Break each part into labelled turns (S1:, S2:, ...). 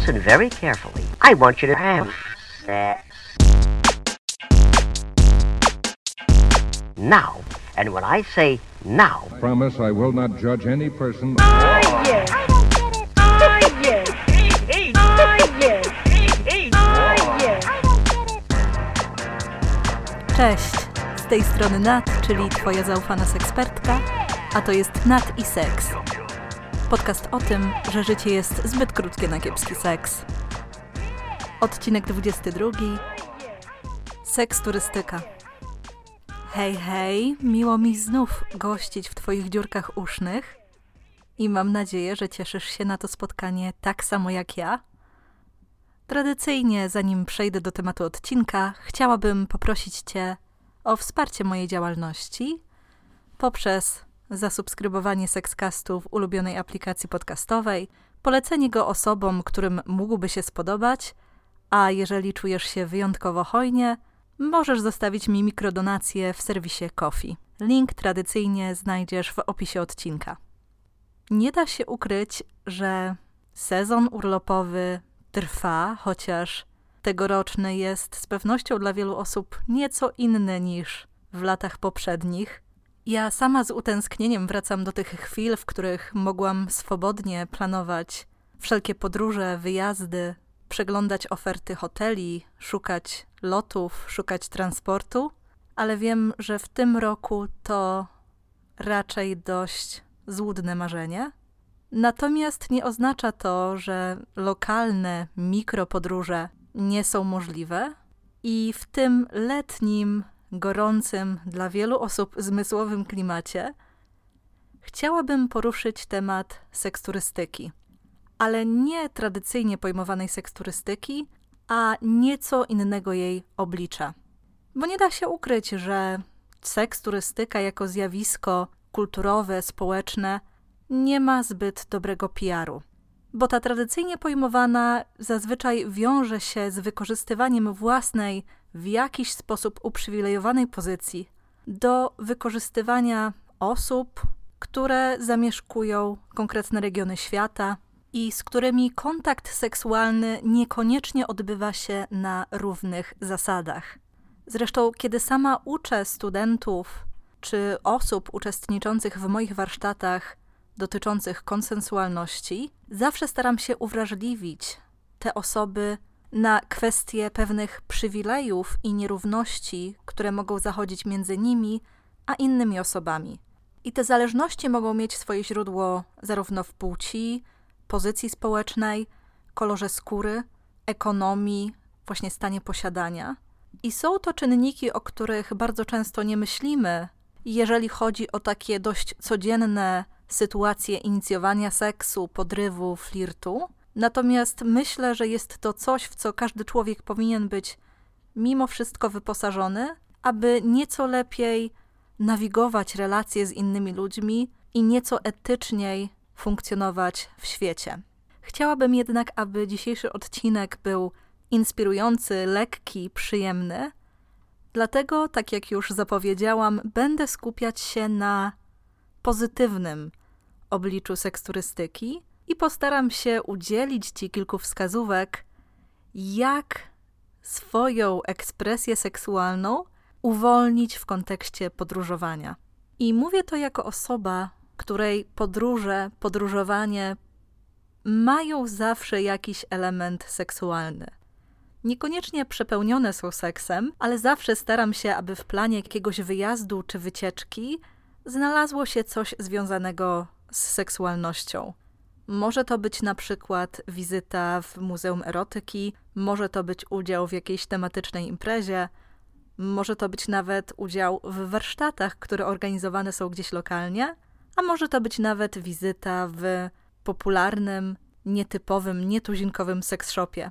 S1: listen very carefully. I want you to have sex. Now. And when I say now,
S2: Promise I will not judge any person. yes I don't get it.
S3: Cześć! Z tej strony Nat, czyli Twoja zaufana sekspertka, a to jest Nat i Seks. Podcast o tym, że życie jest zbyt krótkie na kiepski seks. Odcinek 22. Seks turystyka. Hej, hej, miło mi znów gościć w Twoich dziurkach usznych i mam nadzieję, że cieszysz się na to spotkanie tak samo jak ja. Tradycyjnie, zanim przejdę do tematu odcinka, chciałabym poprosić Cię o wsparcie mojej działalności poprzez zasubskrybowanie Sexcastu w ulubionej aplikacji podcastowej, polecenie go osobom, którym mógłby się spodobać, a jeżeli czujesz się wyjątkowo hojnie, możesz zostawić mi mikrodonację w serwisie Kofi. Link tradycyjnie znajdziesz w opisie odcinka. Nie da się ukryć, że sezon urlopowy trwa, chociaż tegoroczny jest z pewnością dla wielu osób nieco inny niż w latach poprzednich. Ja sama z utęsknieniem wracam do tych chwil, w których mogłam swobodnie planować wszelkie podróże, wyjazdy, przeglądać oferty hoteli, szukać lotów, szukać transportu, ale wiem, że w tym roku to raczej dość złudne marzenie. Natomiast nie oznacza to, że lokalne mikropodróże nie są możliwe i w tym letnim, gorącym dla wielu osób zmysłowym klimacie chciałabym poruszyć temat seksturystyki, ale nie tradycyjnie pojmowanej seksturystyki, a nieco innego jej oblicza. Bo nie da się ukryć, że seksturystyka jako zjawisko kulturowe, społeczne nie ma zbyt dobrego PR-u. Bo ta tradycyjnie pojmowana zazwyczaj wiąże się z wykorzystywaniem własnej, w jakiś sposób uprzywilejowanej pozycji do wykorzystywania osób, które zamieszkują konkretne regiony świata i z którymi kontakt seksualny niekoniecznie odbywa się na równych zasadach. Zresztą, kiedy sama uczę studentów czy osób uczestniczących w moich warsztatach dotyczących konsensualności, zawsze staram się uwrażliwić te osoby na kwestie pewnych przywilejów i nierówności, które mogą zachodzić między nimi a innymi osobami. I te zależności mogą mieć swoje źródło zarówno w płci, pozycji społecznej, kolorze skóry, ekonomii, właśnie stanie posiadania. I są to czynniki, o których bardzo często nie myślimy, jeżeli chodzi o takie dość codzienne sytuacje inicjowania seksu, podrywu, flirtu. Natomiast myślę, że jest to coś, w co każdy człowiek powinien być mimo wszystko wyposażony, aby nieco lepiej nawigować relacje z innymi ludźmi i nieco etyczniej funkcjonować w świecie. Chciałabym jednak, aby dzisiejszy odcinek był inspirujący, lekki, przyjemny. Dlatego, tak jak już zapowiedziałam, będę skupiać się na pozytywnym obliczu seksturystyki i postaram się udzielić Ci kilku wskazówek, jak swoją ekspresję seksualną uwolnić w kontekście podróżowania. I mówię to jako osoba, której podróże, podróżowanie mają zawsze jakiś element seksualny. Niekoniecznie przepełnione są seksem, ale zawsze staram się, aby w planie jakiegoś wyjazdu czy wycieczki znalazło się coś związanego z seksualnością. Może to być na przykład wizyta w Muzeum Erotyki, może to być udział w jakiejś tematycznej imprezie, może to być nawet udział w warsztatach, które organizowane są gdzieś lokalnie, a może to być nawet wizyta w popularnym, nietypowym, nietuzinkowym seks shopie.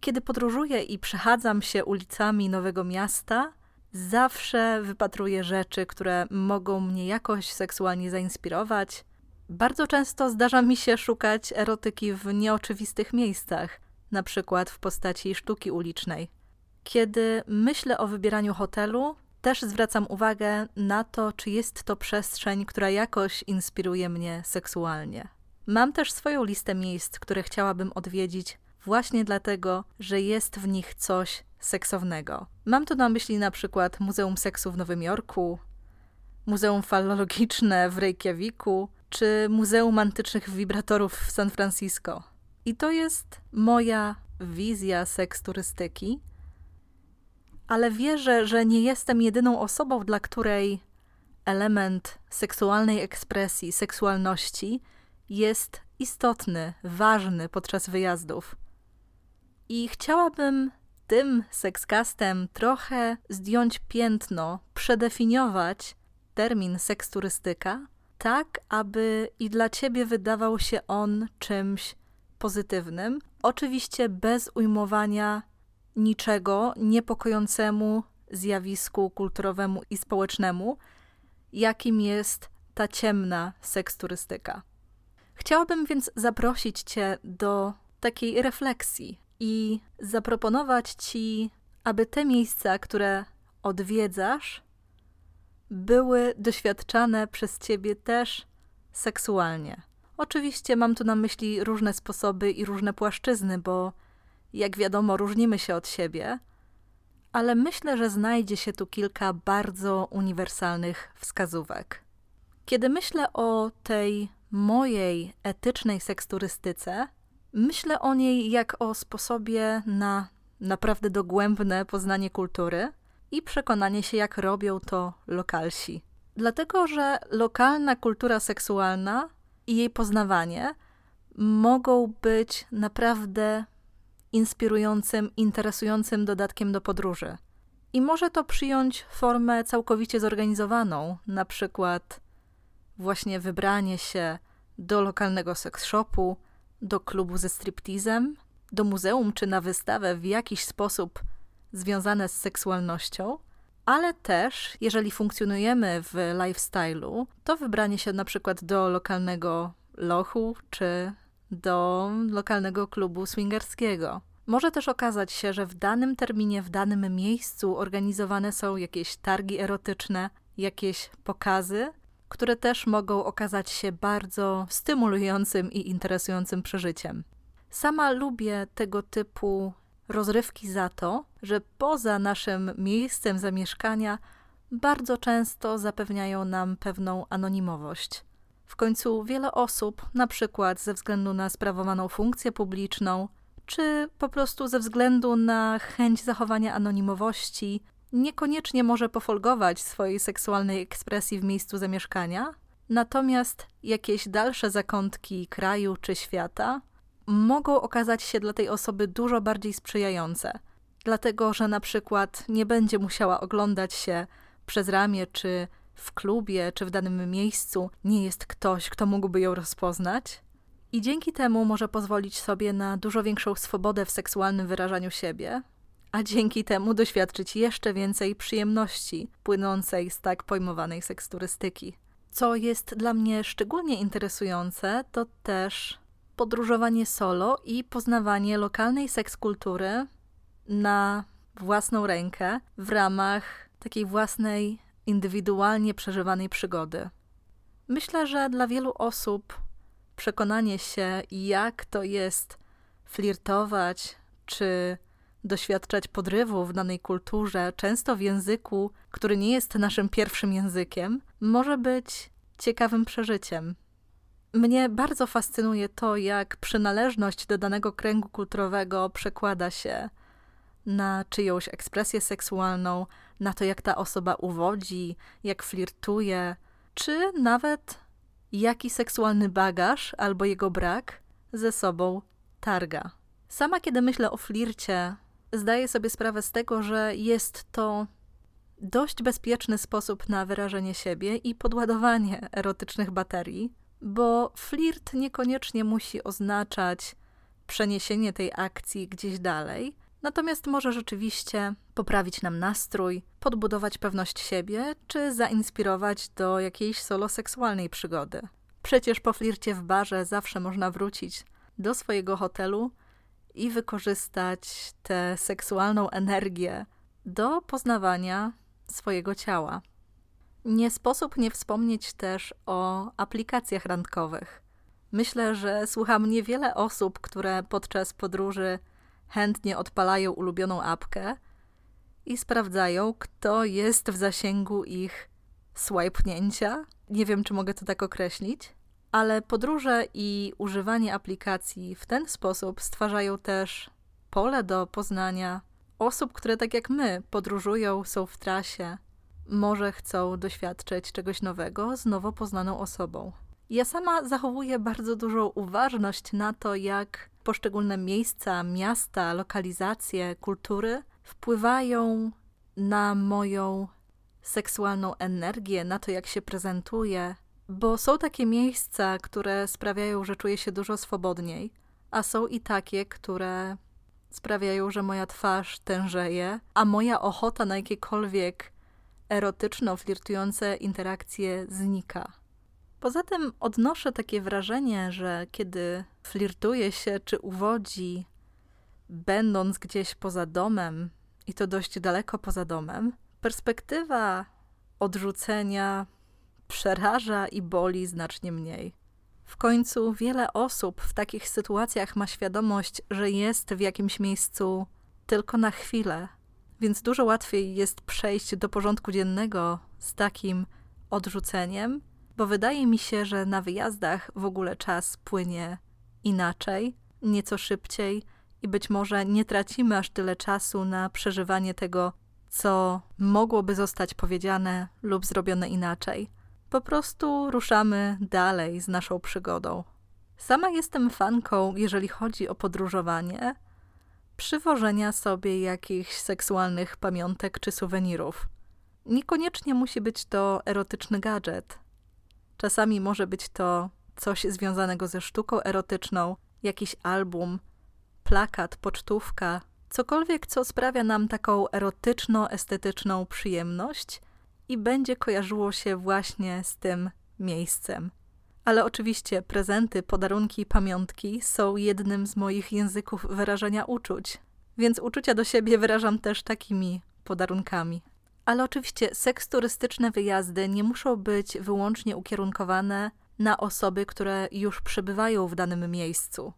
S3: Kiedy podróżuję i przechadzam się ulicami nowego miasta, zawsze wypatruję rzeczy, które mogą mnie jakoś seksualnie zainspirować. Bardzo często zdarza mi się szukać erotyki w nieoczywistych miejscach, na przykład w postaci sztuki ulicznej. Kiedy myślę o wybieraniu hotelu, też zwracam uwagę na to, czy jest to przestrzeń, która jakoś inspiruje mnie seksualnie. Mam też swoją listę miejsc, które chciałabym odwiedzić właśnie dlatego, że jest w nich coś seksownego. Mam tu na myśli na przykład Muzeum Seksu w Nowym Jorku, Muzeum Fallologiczne w Reykjaviku, czy Muzeum Antycznych Wibratorów w San Francisco. I to jest moja wizja seks turystyki, ale wierzę, że nie jestem jedyną osobą, dla której element seksualnej ekspresji, seksualności jest istotny, ważny podczas wyjazdów. I chciałabym tym sekscastem trochę zdjąć piętno, przedefiniować termin seksturystyka, tak aby i dla ciebie wydawał się on czymś pozytywnym, oczywiście bez ujmowania niczego niepokojącemu zjawisku kulturowemu i społecznemu, jakim jest ta ciemna seksturystyka. Chciałabym więc zaprosić Cię do takiej refleksji i zaproponować Ci, aby te miejsca, które odwiedzasz, były doświadczane przez Ciebie też seksualnie. Oczywiście mam tu na myśli różne sposoby i różne płaszczyzny, bo jak wiadomo, różnimy się od siebie, ale myślę, że znajdzie się tu kilka bardzo uniwersalnych wskazówek. Kiedy myślę o tej mojej etycznej seksturystyce, myślę o niej jak o sposobie na naprawdę dogłębne poznanie kultury i przekonanie się, jak robią to lokalsi. Dlatego, że lokalna kultura seksualna i jej poznawanie mogą być naprawdę inspirującym, interesującym dodatkiem do podróży. I może to przyjąć formę całkowicie zorganizowaną, na przykład właśnie wybranie się do lokalnego seks shopu, do klubu ze striptizem, do muzeum czy na wystawę w jakiś sposób związane z seksualnością, ale też, jeżeli funkcjonujemy w lifestyle'u, to wybranie się na przykład do lokalnego lochu czy do lokalnego klubu swingerskiego. Może też okazać się, że w danym terminie, w danym miejscu organizowane są jakieś targi erotyczne, jakieś pokazy, które też mogą okazać się bardzo stymulującym i interesującym przeżyciem. Sama lubię tego typu rozrywki za to, że poza naszym miejscem zamieszkania bardzo często zapewniają nam pewną anonimowość. W końcu wiele osób, na przykład ze względu na sprawowaną funkcję publiczną, czy po prostu ze względu na chęć zachowania anonimowości, niekoniecznie może pofolgować swojej seksualnej ekspresji w miejscu zamieszkania, natomiast jakieś dalsze zakątki kraju czy świata mogą okazać się dla tej osoby dużo bardziej sprzyjające, dlatego że na przykład nie będzie musiała oglądać się przez ramię, czy w klubie, czy w danym miejscu nie jest ktoś, kto mógłby ją rozpoznać. I dzięki temu może pozwolić sobie na dużo większą swobodę w seksualnym wyrażaniu siebie, a dzięki temu doświadczyć jeszcze więcej przyjemności płynącej z tak pojmowanej seksturystyki. Co jest dla mnie szczególnie interesujące, to też podróżowanie solo i poznawanie lokalnej sekskultury na własną rękę w ramach takiej własnej, indywidualnie przeżywanej przygody. Myślę, że dla wielu osób przekonanie się, jak to jest flirtować czy doświadczać podrywu w danej kulturze, często w języku, który nie jest naszym pierwszym językiem, może być ciekawym przeżyciem. Mnie bardzo fascynuje to, jak przynależność do danego kręgu kulturowego przekłada się na czyjąś ekspresję seksualną, na to, jak ta osoba uwodzi, jak flirtuje, czy nawet jaki seksualny bagaż albo jego brak ze sobą targa. Sama, kiedy myślę o flircie, zdaję sobie sprawę z tego, że jest to dość bezpieczny sposób na wyrażenie siebie i podładowanie erotycznych baterii, bo flirt niekoniecznie musi oznaczać przeniesienie tej akcji gdzieś dalej, natomiast może rzeczywiście poprawić nam nastrój, podbudować pewność siebie, czy zainspirować do jakiejś solo seksualnej przygody. Przecież po flircie w barze zawsze można wrócić do swojego hotelu i wykorzystać tę seksualną energię do poznawania swojego ciała. Nie sposób nie wspomnieć też o aplikacjach randkowych. Myślę, że słucham niewiele osób, które podczas podróży chętnie odpalają ulubioną apkę i sprawdzają, kto jest w zasięgu ich swipnięcia. Nie wiem, czy mogę to tak określić, ale podróże i używanie aplikacji w ten sposób stwarzają też pole do poznania osób, które tak jak my podróżują, są w trasie, może chcą doświadczyć czegoś nowego z nowo poznaną osobą. Ja sama zachowuję bardzo dużą uważność na to, jak poszczególne miejsca, miasta, lokalizacje, kultury wpływają na moją seksualną energię, na to, jak się prezentuję, bo są takie miejsca, które sprawiają, że czuję się dużo swobodniej, a są i takie, które sprawiają, że moja twarz tężeje, a moja ochota na jakiekolwiek erotyczno-flirtujące interakcje znika. Poza tym odnoszę takie wrażenie, że kiedy flirtuje się czy uwodzi, będąc gdzieś poza domem, i to dość daleko poza domem, perspektywa odrzucenia przeraża i boli znacznie mniej. W końcu wiele osób w takich sytuacjach ma świadomość, że jest w jakimś miejscu tylko na chwilę, więc dużo łatwiej jest przejść do porządku dziennego z takim odrzuceniem, bo wydaje mi się, że na wyjazdach w ogóle czas płynie inaczej, nieco szybciej i być może nie tracimy aż tyle czasu na przeżywanie tego, co mogłoby zostać powiedziane lub zrobione inaczej. Po prostu ruszamy dalej z naszą przygodą. Sama jestem fanką, jeżeli chodzi o podróżowanie, przywożenia sobie jakichś seksualnych pamiątek czy suwenirów. Niekoniecznie musi być to erotyczny gadżet. Czasami może być to coś związanego ze sztuką erotyczną, jakiś album, plakat, pocztówka, cokolwiek, co sprawia nam taką erotyczno-estetyczną przyjemność i będzie kojarzyło się właśnie z tym miejscem. Ale oczywiście prezenty, podarunki, pamiątki są jednym z moich języków wyrażania uczuć, więc uczucia do siebie wyrażam też takimi podarunkami. Ale oczywiście seks turystyczne wyjazdy nie muszą być wyłącznie ukierunkowane na osoby, które już przebywają w danym miejscu.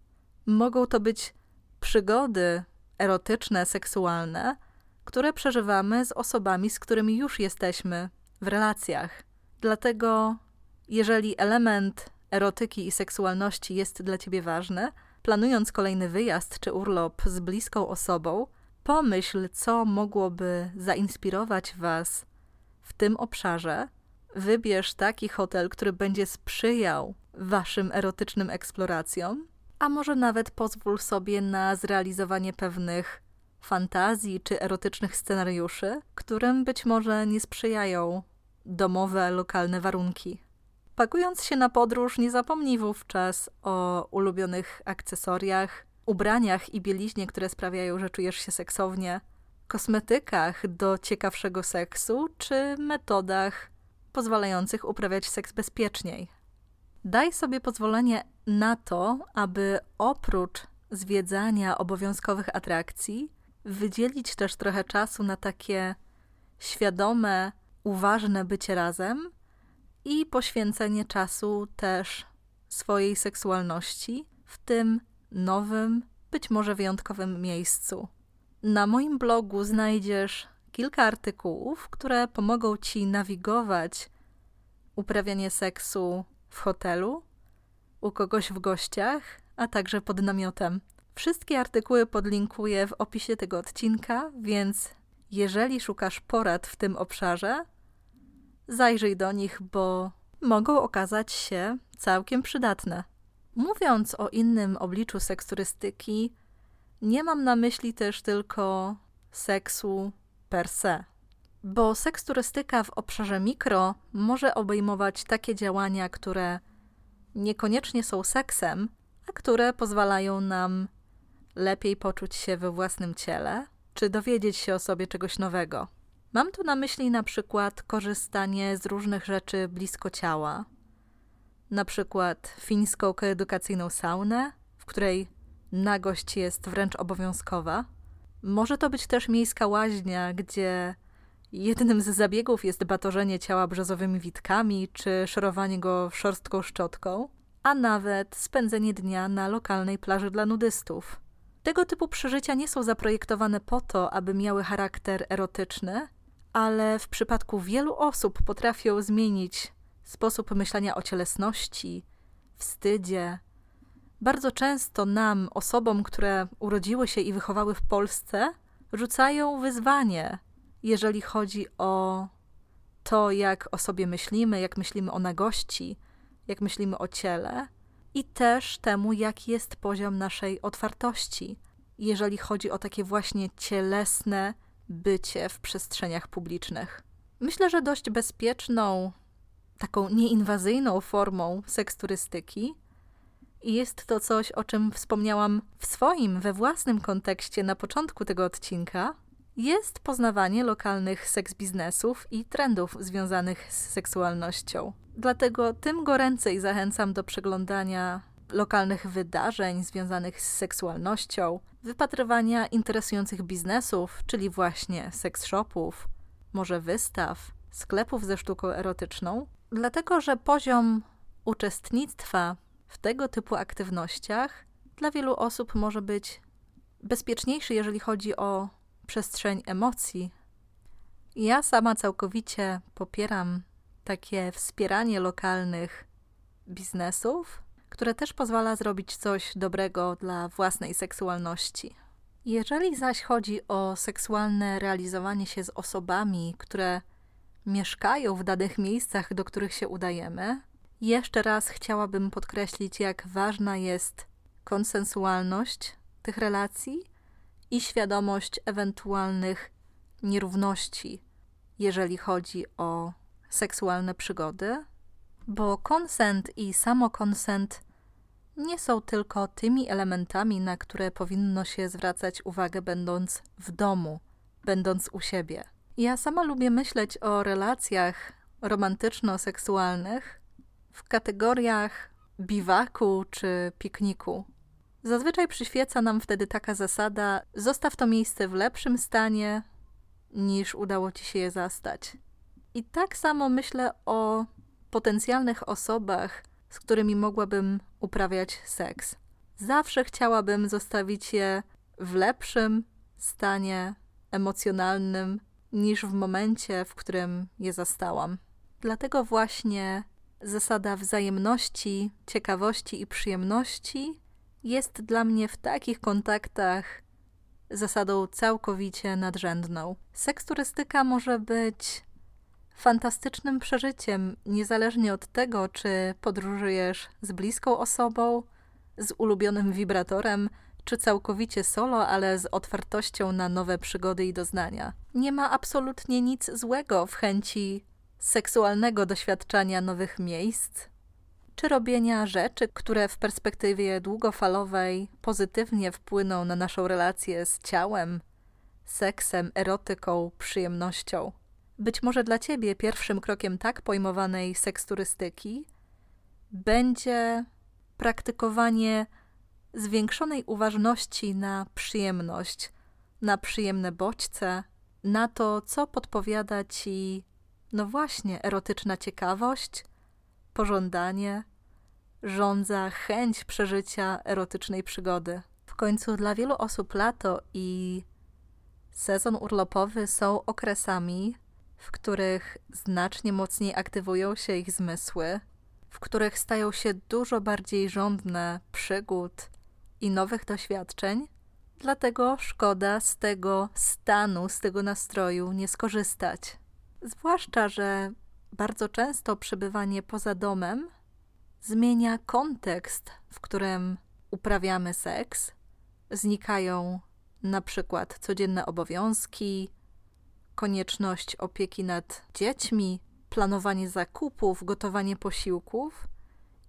S3: Mogą to być przygody erotyczne, seksualne, które przeżywamy z osobami, z którymi już jesteśmy w relacjach. Dlatego, jeżeli element erotyki i seksualności jest dla ciebie ważny, planując kolejny wyjazd czy urlop z bliską osobą, pomyśl, co mogłoby zainspirować Was w tym obszarze. Wybierz taki hotel, który będzie sprzyjał Waszym erotycznym eksploracjom, a może nawet pozwól sobie na zrealizowanie pewnych fantazji czy erotycznych scenariuszy, którym być może nie sprzyjają domowe, lokalne warunki. Pakując się na podróż, nie zapomnij wówczas o ulubionych akcesoriach, ubraniach i bieliźnie, które sprawiają, że czujesz się seksownie, kosmetykach do ciekawszego seksu czy metodach pozwalających uprawiać seks bezpieczniej. Daj sobie pozwolenie na to, aby oprócz zwiedzania obowiązkowych atrakcji, wydzielić też trochę czasu na takie świadome, uważne bycie razem i poświęcenie czasu też swojej seksualności w tym nowym, być może wyjątkowym miejscu. Na moim blogu znajdziesz kilka artykułów, które pomogą ci nawigować uprawianie seksu w hotelu, u kogoś w gościach, a także pod namiotem. Wszystkie artykuły podlinkuję w opisie tego odcinka, więc jeżeli szukasz porad w tym obszarze, zajrzyj do nich, bo mogą okazać się całkiem przydatne. Mówiąc o innym obliczu seksturystyki, nie mam na myśli też tylko seksu per se. Bo seksturystyka w obszarze mikro może obejmować takie działania, które niekoniecznie są seksem, a które pozwalają nam lepiej poczuć się we własnym ciele, czy dowiedzieć się o sobie czegoś nowego. Mam tu na myśli na przykład korzystanie z różnych rzeczy blisko ciała, na przykład fińską koedukacyjną saunę, w której nagość jest wręcz obowiązkowa. Może to być też miejska łaźnia, gdzie jednym z zabiegów jest batorzenie ciała brzozowymi witkami czy szorowanie go szorstką szczotką. a nawet spędzenie dnia na lokalnej plaży dla nudystów. Tego typu przeżycia nie są zaprojektowane po to, aby miały charakter erotyczny, ale w przypadku wielu osób potrafią zmienić sposób myślenia o cielesności, wstydzie. Bardzo często nam, osobom, które urodziły się i wychowały w Polsce, rzucają wyzwanie, jeżeli chodzi o to, jak o sobie myślimy, jak myślimy o nagości, jak myślimy o ciele i też temu, jaki jest poziom naszej otwartości, jeżeli chodzi o takie właśnie cielesne bycie w przestrzeniach publicznych. Myślę, że dość bezpieczną, taką nieinwazyjną formą seksturystyki i jest to coś, o czym wspomniałam w swoim, we własnym kontekście na początku tego odcinka, jest poznawanie lokalnych seks biznesów i trendów związanych z seksualnością. Dlatego tym goręcej zachęcam do przeglądania lokalnych wydarzeń związanych z seksualnością, wypatrywania interesujących biznesów, czyli właśnie seks shopów, może wystaw, sklepów ze sztuką erotyczną, dlatego że poziom uczestnictwa w tego typu aktywnościach dla wielu osób może być bezpieczniejszy, jeżeli chodzi o przestrzeń emocji. Ja sama całkowicie popieram takie wspieranie lokalnych biznesów, które też pozwala zrobić coś dobrego dla własnej seksualności. Jeżeli zaś chodzi o seksualne realizowanie się z osobami, które mieszkają w danych miejscach, do których się udajemy, jeszcze raz chciałabym podkreślić, jak ważna jest konsensualność tych relacji i świadomość ewentualnych nierówności, jeżeli chodzi o seksualne przygody, bo konsent i samokonsent nie są tylko tymi elementami, na które powinno się zwracać uwagę, będąc w domu, będąc u siebie. Ja sama lubię myśleć o relacjach romantyczno-seksualnych w kategoriach biwaku czy pikniku. Zazwyczaj przyświeca nam wtedy taka zasada: zostaw to miejsce w lepszym stanie, niż udało ci się je zastać. I tak samo myślę o potencjalnych osobach, z którymi mogłabym uprawiać seks. Zawsze chciałabym zostawić je w lepszym stanie emocjonalnym niż w momencie, w którym je zastałam. Dlatego właśnie zasada wzajemności, ciekawości i przyjemności jest dla mnie w takich kontaktach zasadą całkowicie nadrzędną. Seksturystyka może być fantastycznym przeżyciem, niezależnie od tego, czy podróżujesz z bliską osobą, z ulubionym wibratorem, czy całkowicie solo, ale z otwartością na nowe przygody i doznania. Nie ma absolutnie nic złego w chęci seksualnego doświadczania nowych miejsc, czy robienia rzeczy, które w perspektywie długofalowej pozytywnie wpłyną na naszą relację z ciałem, seksem, erotyką, przyjemnością. Być może dla ciebie pierwszym krokiem tak pojmowanej seksturystyki będzie praktykowanie zwiększonej uważności na przyjemność, na przyjemne bodźce, na to, co podpowiada ci, no właśnie, erotyczna ciekawość, pożądanie, żądza chęć przeżycia erotycznej przygody. W końcu dla wielu osób lato i sezon urlopowy są okresami, w których znacznie mocniej aktywują się ich zmysły, w których stają się dużo bardziej żądne przygód i nowych doświadczeń, dlatego szkoda z tego stanu, z tego nastroju nie skorzystać. Zwłaszcza, że bardzo często przebywanie poza domem zmienia kontekst, w którym uprawiamy seks. Znikają na przykład codzienne obowiązki, konieczność opieki nad dziećmi, planowanie zakupów, gotowanie posiłków,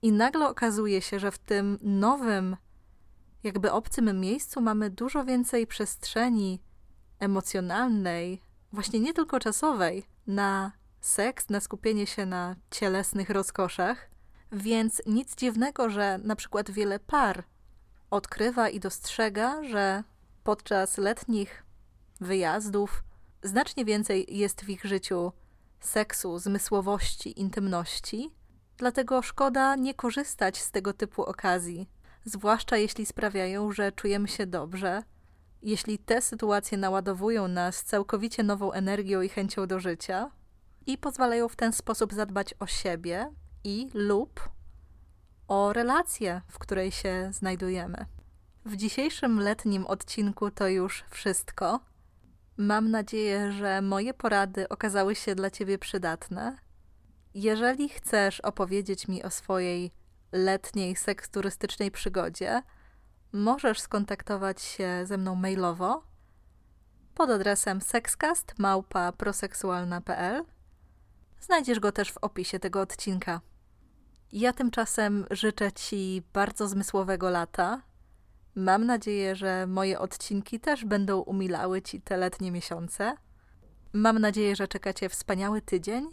S3: i nagle okazuje się, że w tym nowym, jakby obcym miejscu mamy dużo więcej przestrzeni emocjonalnej, właśnie nie tylko czasowej, na seks, na skupienie się na cielesnych rozkoszach, więc nic dziwnego, że na przykład wiele par odkrywa i dostrzega, że podczas letnich wyjazdów znacznie więcej jest w ich życiu seksu, zmysłowości, intymności, Dlatego szkoda nie korzystać z tego typu okazji, zwłaszcza jeśli sprawiają, że czujemy się dobrze. Jeśli te sytuacje naładowują nas całkowicie nową energią i chęcią do życia i pozwalają w ten sposób zadbać o siebie i lub o relację, w której się znajdujemy. W dzisiejszym letnim odcinku to już wszystko. Mam nadzieję, że moje porady okazały się dla Ciebie przydatne. Jeżeli chcesz opowiedzieć mi o swojej letniej seksturystycznej przygodzie, możesz skontaktować się ze mną mailowo pod adresem sexcast@proseksualna.pl. Znajdziesz go też w opisie tego odcinka. Ja tymczasem życzę Ci bardzo zmysłowego lata. Mam nadzieję, że moje odcinki też będą umilały Ci te letnie miesiące. Mam nadzieję, że czeka Cię wspaniały tydzień,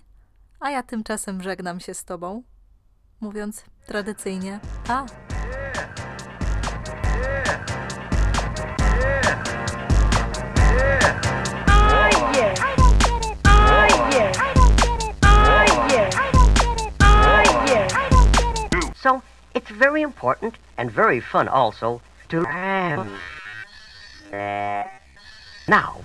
S3: a ja tymczasem żegnam się z Tobą, mówiąc tradycyjnie pa!
S1: So, it's very important and very fun also to end. Now,